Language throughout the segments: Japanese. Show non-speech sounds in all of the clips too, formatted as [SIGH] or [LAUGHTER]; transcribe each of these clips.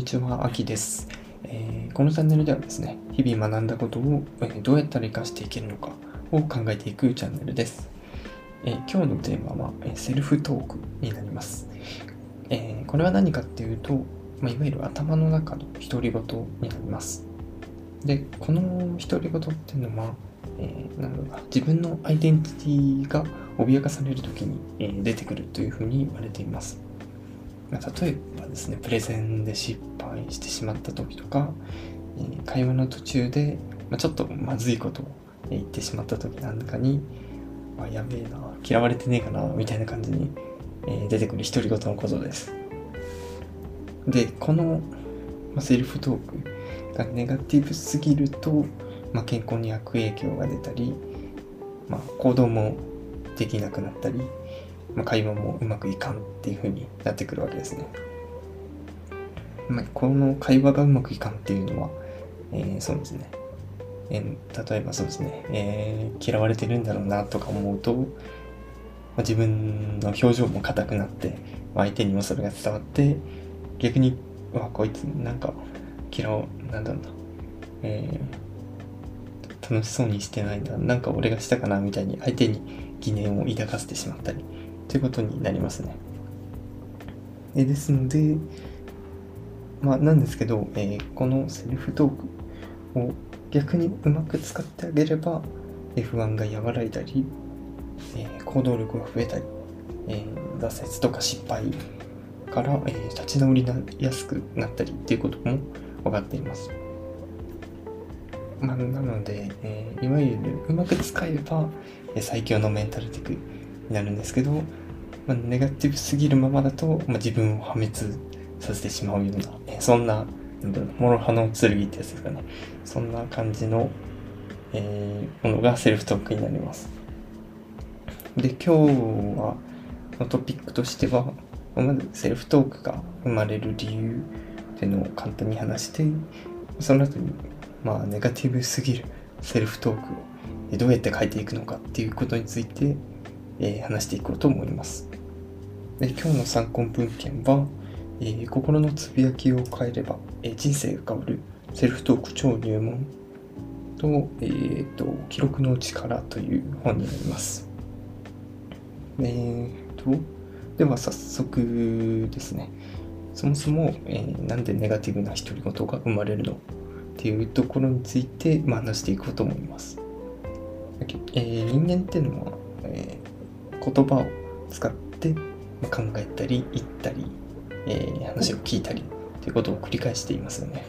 にちは、あきです、えーこのチャンネルではですね、日々学んだことを、えどうやったら活かしていけるのかを考えていくチャンネルです。えー今日のテーマは、えセルフトークになります。えこれは何かっていうと、まあ、いわゆる頭の中の独り言になります。で、この独り言っていうのは、えなんだ自分のアイデンティティが脅かされる時に、え出てくるというふうに言われています。例えばですね、プレゼンで失敗してしまった時とか、会話の途中で、ま、ちょっとまずいことを言ってしまった時なんかに、あ、やべえな、嫌われてねえかな、みたいな感じに、出てくる独り言のことです。で、この、セルフトークがネガティブすぎると、まあ、健康に悪影響が出たり、まあ、行動もできなくなったり、まあ、会話もうまくいかんっていう風になってくるわけですね。まあ、この会話がうまくいかんっていうのは、えーそうですね。えー例えばそうですね、えー嫌われてるんだろうなとか思うと、まあ、自分の表情も硬くなって、まあ相手にもそれが伝わって、逆に、わ、こいつなんか嫌わ、なんだろうな、えー楽しそうにしてないな、なんか俺がしたかなみたいに相手に疑念を抱かせてしまったり、ということになりますね。えですので、まあなんですけど、えーこのセルフトークを逆にうまく使ってあげれば、え不安が和らいだり、えー行動力が増えたり、えー挫折とか失敗から、えー立ち直りなやすくなったりっていうことも分かっています。まあ、なので、えーいわゆるうまく使えば、えー最強のメンタルテクになるんですけど、まあ、ネガティブすぎるままだと、まあ、自分を破滅させてしまうような、えそんな、なんだろう、諸刃の剣ってやつですかね。そんな感じの、えーものがセルフトークになります。で、今日は、のトピックとしては、まずセルフトークが生まれる理由っていうのを簡単に話して、その後に、まあ、ネガティブすぎるセルフトークをどうやって変えていくのかっていうことについて、えー話していこうと思います。で今日の参考文献は、えー心のつぶやきを変えれば、えー人生が変わるセルフトーク超入門と,、えーと記録の力という本になります。えーとでは早速ですねそもそも、えーなんでネガティブな独り言が生まれるのっていうところについて、まあ、話していこうと思います。えー人間っていうのは、えー言葉を使って考えたり言ったり、えー話を聞いたりということを繰り返していますよね。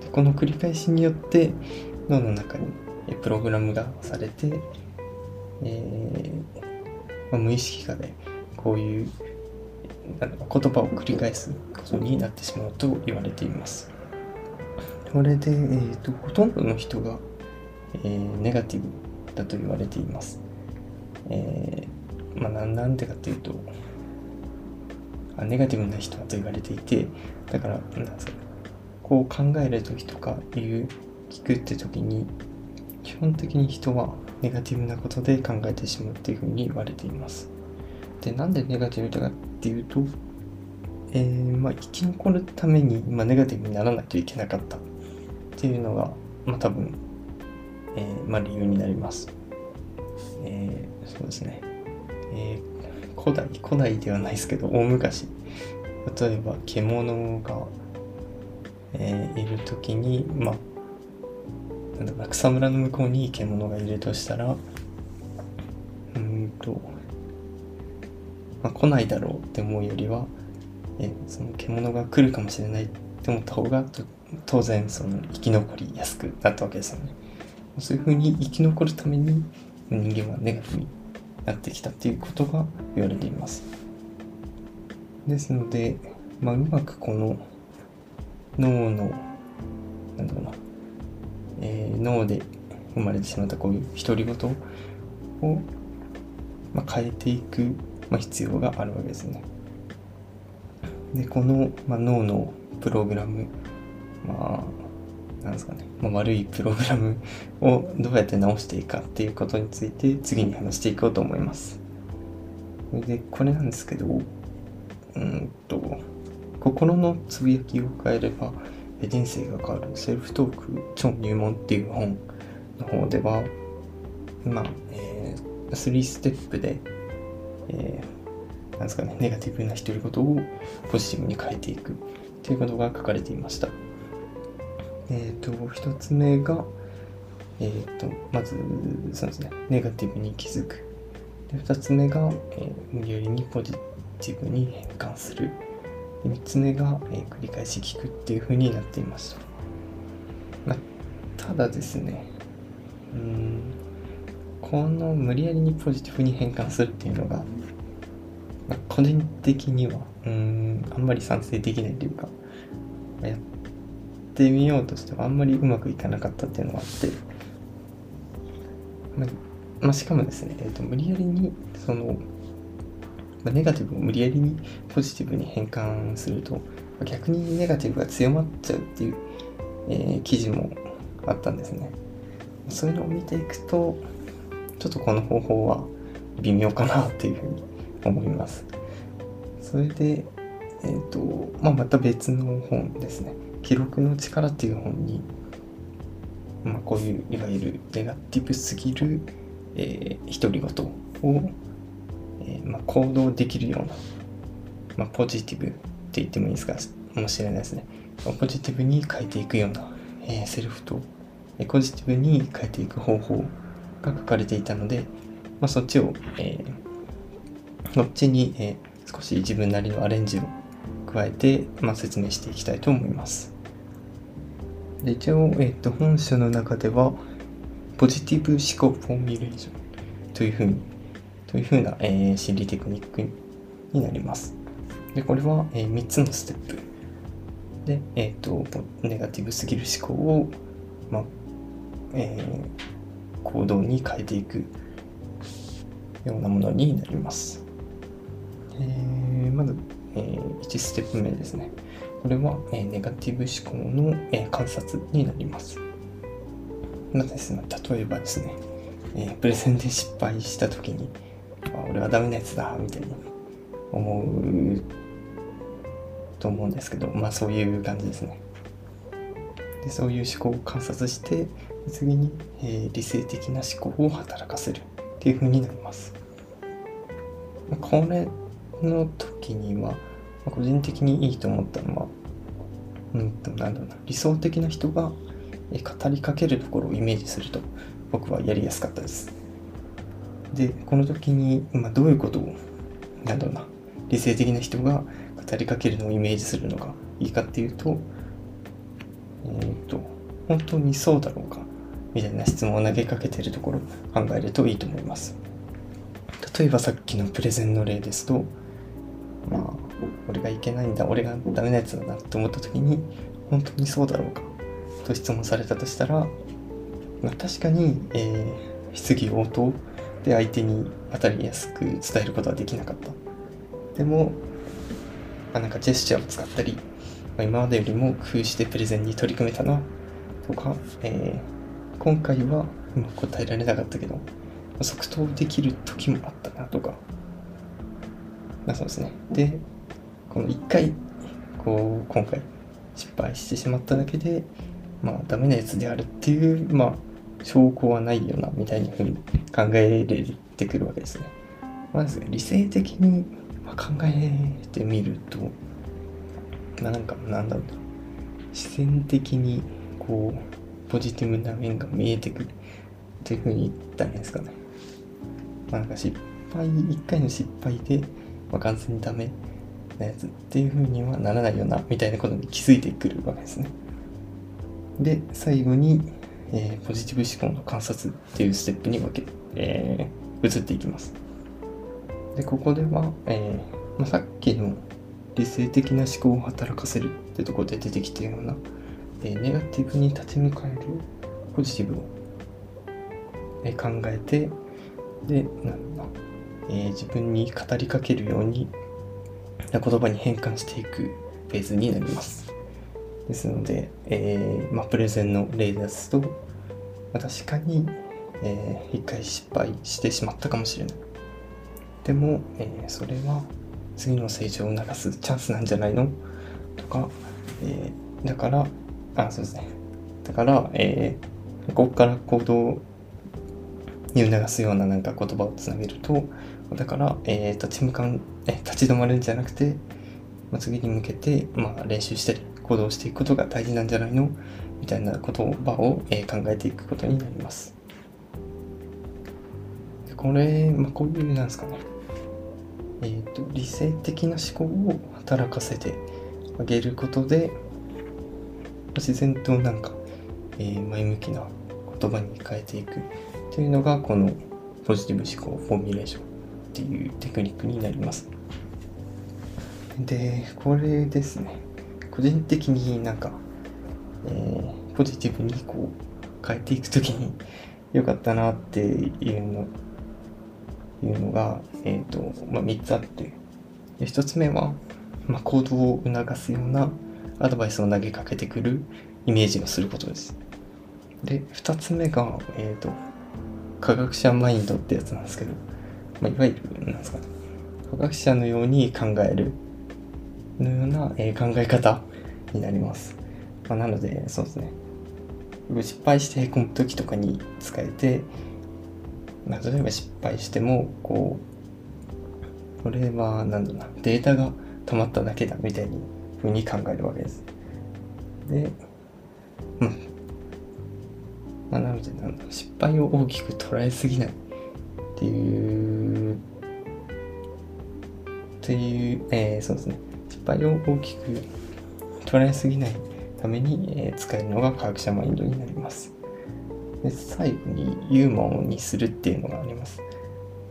でこの繰り返しによって脳の中にプログラムがされて、えーまあ無意識化でこういう言葉を繰り返すことになってしまうと言われています。これで、えーとほとんどの人が、えーネガティブだと言われています。えーまあ、なんでかっていうとあネガティブな人と言われていてだからなんですかこう考える時とかいう聞くって時に基本的に人はネガティブなことで考えてしまうっていうふうに言われています。でなんでネガティブだかっていうと、えーまあ、生き残るために、まあ、ネガティブにならないといけなかったっていうのが、まあ、多分、えーまあ、理由になります。えーそうですね。えー古代、古代ではないですけど、大昔、例えば獣が、えーいるときに、まあ、なんだろう草むらの向こうに獣がいるとしたら、うんと、まあ、来ないだろうって思うよりは、えーその獣が来るかもしれないって思った方が当然その生き残りやすくなったわけですよね。そういうふうに生き残るために人間はネガティブになってきたっていうことが言われています。ですので、まあ、うまくこの脳のなんだろうな、えー脳で生まれてしまったこういう独り言を、まあ、変えていく、まあ、必要があるわけですね。でこの、まあ、脳のプログラムまあなんですかね、まあ、悪いプログラムをどうやって直していくかっていうことについて次に話していこうと思います。でこれなんですけどうんと心のつぶやきを変えれば人生が変わるセルフトーク超入門っていう本の方では、まあ、えー、3ステップで、えー、なんですかね、ネガティブな独り言をポジティブに変えていくということが書かれていました。えっ、ー、と、一つ目が、えっ、ー、と、まず、そうですね、ネガティブに気づく。で二つ目が、え、無理やりにポジティブに変換する。で三つ目が、え、繰り返し聞くっていう風になっていました。まあ、ただですね、うん、この無理やりにポジティブに変換するっていうのが、まあ、個人的には、うん、あんまり賛成できないというか、やってみようとしてもあんまりうまくいかなかったっていうのがあって、ま、まあ、しかもですね、えーと、無理やりにその、まあ、ネガティブを無理やりにポジティブに変換すると逆にネガティブが強まっちゃうっていう、えー、記事もあったんですね。そういうのを見ていくとちょっとこの方法は微妙かなっていうふうに思います。それで、えーとまあ、また別の本ですね。記録の力っていう本に、まあ、こういういわゆるネガティブすぎるえー、独り言を、えー、まあ、行動できるような、まあ、ポジティブって言ってもいいですかもしれないですね。ポジティブに変えていくような、えー、セルフと、えポジティブに変えていく方法が書かれていたので、まあ、そっちを、えそっちに、え少し自分なりのアレンジを加えて、まあ、説明していきたいと思います。で一応、えっ、と本書の中では、ポジティブ思考フォーミュレーションというふうに、というふうな、えー、心理テクニックになります。で、これは、えー、3つのステップで、えっ、ー、と、ネガティブすぎる思考を、まあ、えー、行動に変えていくようなものになります。えー、まず、えー、1ステップ目ですね。これは、えー、ネガティブ思考の、えー、観察になります。まあですね、例えばですね、え、プレゼンで失敗した時に、あ俺はダメなやつだ、みたいに思うと思うんですけど、まあそういう感じですね。でそういう思考を観察して、次に、えー、理性的な思考を働かせるっていう風になります。これの時にはま、個人的にいいと思ったのは、うんと、なんだろうな、理想的な人が語りかけるところをイメージすると僕はやりやすかったです。で、この時に、まあ、どういうことを、なんだろうな、理性的な人が語りかけるのをイメージするのがいいかっていうと、えっ、ー、と、本当にそうだろうかみたいな質問を投げかけてるところを考えるといいと思います。例えばさっきのプレゼンの例ですと、まあ、俺がいけないんだ、俺がダメなやつだなって思った時に、本当にそうだろうかと質問されたとしたら、まあ、確かに、えー、質疑応答で相手に当たりやすく伝えることはできなかった。でも、まあ、なんかジェスチャーを使ったり、まあ、今までよりも工夫してプレゼンに取り組めたなとか、えー、今回はうまく答えられなかったけど、即答できる時もあったなとか、まあそうですね。で、この一回、こう、今回失敗してしまっただけで、まあダメなやつであるっていう、まあ証拠はないよな、みたいなふうに考えれてくるわけですね。まず理性的に考えてみると、まあなんか、なんだろうな、自然的にこう、ポジティブな面が見えてくるっていうふうに言ったらいいんですかね。まあなんか失敗、一回の失敗で、まあ、完全にダメなやつっていうふうにはならないよな、みたいなことに気づいてくるわけですね。で、最後に、えー、ポジティブ思考の観察っていうステップに分け、えー、移っていきます。で、ここでは、えーまあ、さっきの理性的な思考を働かせるってところで出てきたような、え、ネガティブに立ち向かえるポジティブを、え、考えて、で、なんだ、えー、自分に語りかけるようにな言葉に変換していくフェーズになります。ですので、えー、まあ、プレゼンの例ですと、まあ、確かに、えー、一回失敗してしまったかもしれない。でも、えー、それは次の成長を促すチャンスなんじゃないの？とか、えー、だから、あ、そうですね。だから、えー、ここから行動に促すようななんか言葉をつなげると、だから、えー、立ち向かん、え立ち止まるんじゃなくて、まあ、次に向けて、まあ、練習したり行動していくことが大事なんじゃないの？みたいな言葉を、えー、考えていくことになります。でこれ、まあ、こういうなんですかね、えーと、理性的な思考を働かせてあげることで自然となんか、えー、前向きな言葉に変えていく。というのがこのポジティブ思考フォーミュレーションっていうテクニックになります。で、これですね、個人的になんか、えー、ポジティブにこう変えていくときに [LAUGHS] 良かったなっていうのいうのが、えっ、ー、と、まあ、3つあって、で1つ目は、まあ、行動を促すようなアドバイスを投げかけてくるイメージをすることです。で、2つ目が、えっ、ー、と、科学者マインドってやつなんですけど、まあ、いわゆる、なんですかね、科学者のように考えるのような、えー、考え方になります。まあ、なので、そうですね。失敗してへこむ時とかに使えて、まあ、例えば失敗しても、こう、これは、なんだろうな、データが溜まっただけだみたいにふうに考えるわけです。で、うん。まあ、なので、なんだ失敗を大きく捉えすぎないっていう、っていう、えー、そうですね。失敗を大きく捉えすぎないために、えー、使えるのが科学者マインドになります。で最後にユーモアにするっていうのがあります。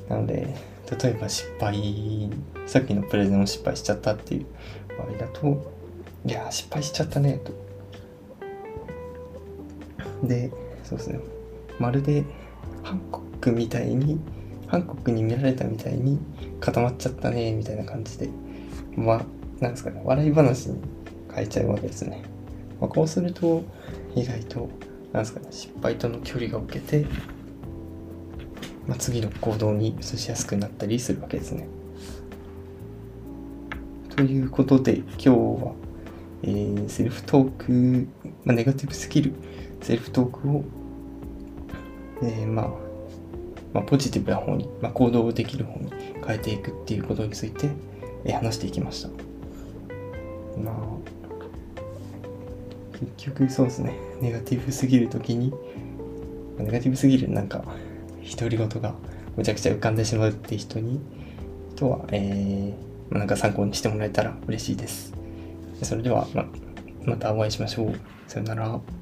なので、例えば失敗、さっきのプレゼンを失敗しちゃったっていう場合だと、いや、失敗しちゃったね、と。で、そうですね。まるで、ハンコックみたいに、ハンコックに見られたみたいに固まっちゃったね、みたいな感じで、まあ、なんですかね、笑い話に変えちゃうわけですね。まあ、こうすると、意外となんですかね、失敗との距離が置けて、まあ、次の行動に移しやすくなったりするわけですね。ということで、今日は、えー、セルフトーク、まあ、ネガティブスキル、セルフトークを、えー、まあ、まあ、ポジティブな方に、まあ、行動できる方に変えていくっていうことについて、えー、話していきました。まあ結局そうですね。ネガティブすぎる時にネガティブすぎるなんか独り言がむちゃくちゃ浮かんでしまうって人にとは、えー、なんか参考にしてもらえたら嬉しいです。それではままたお会いしましょう。さよなら。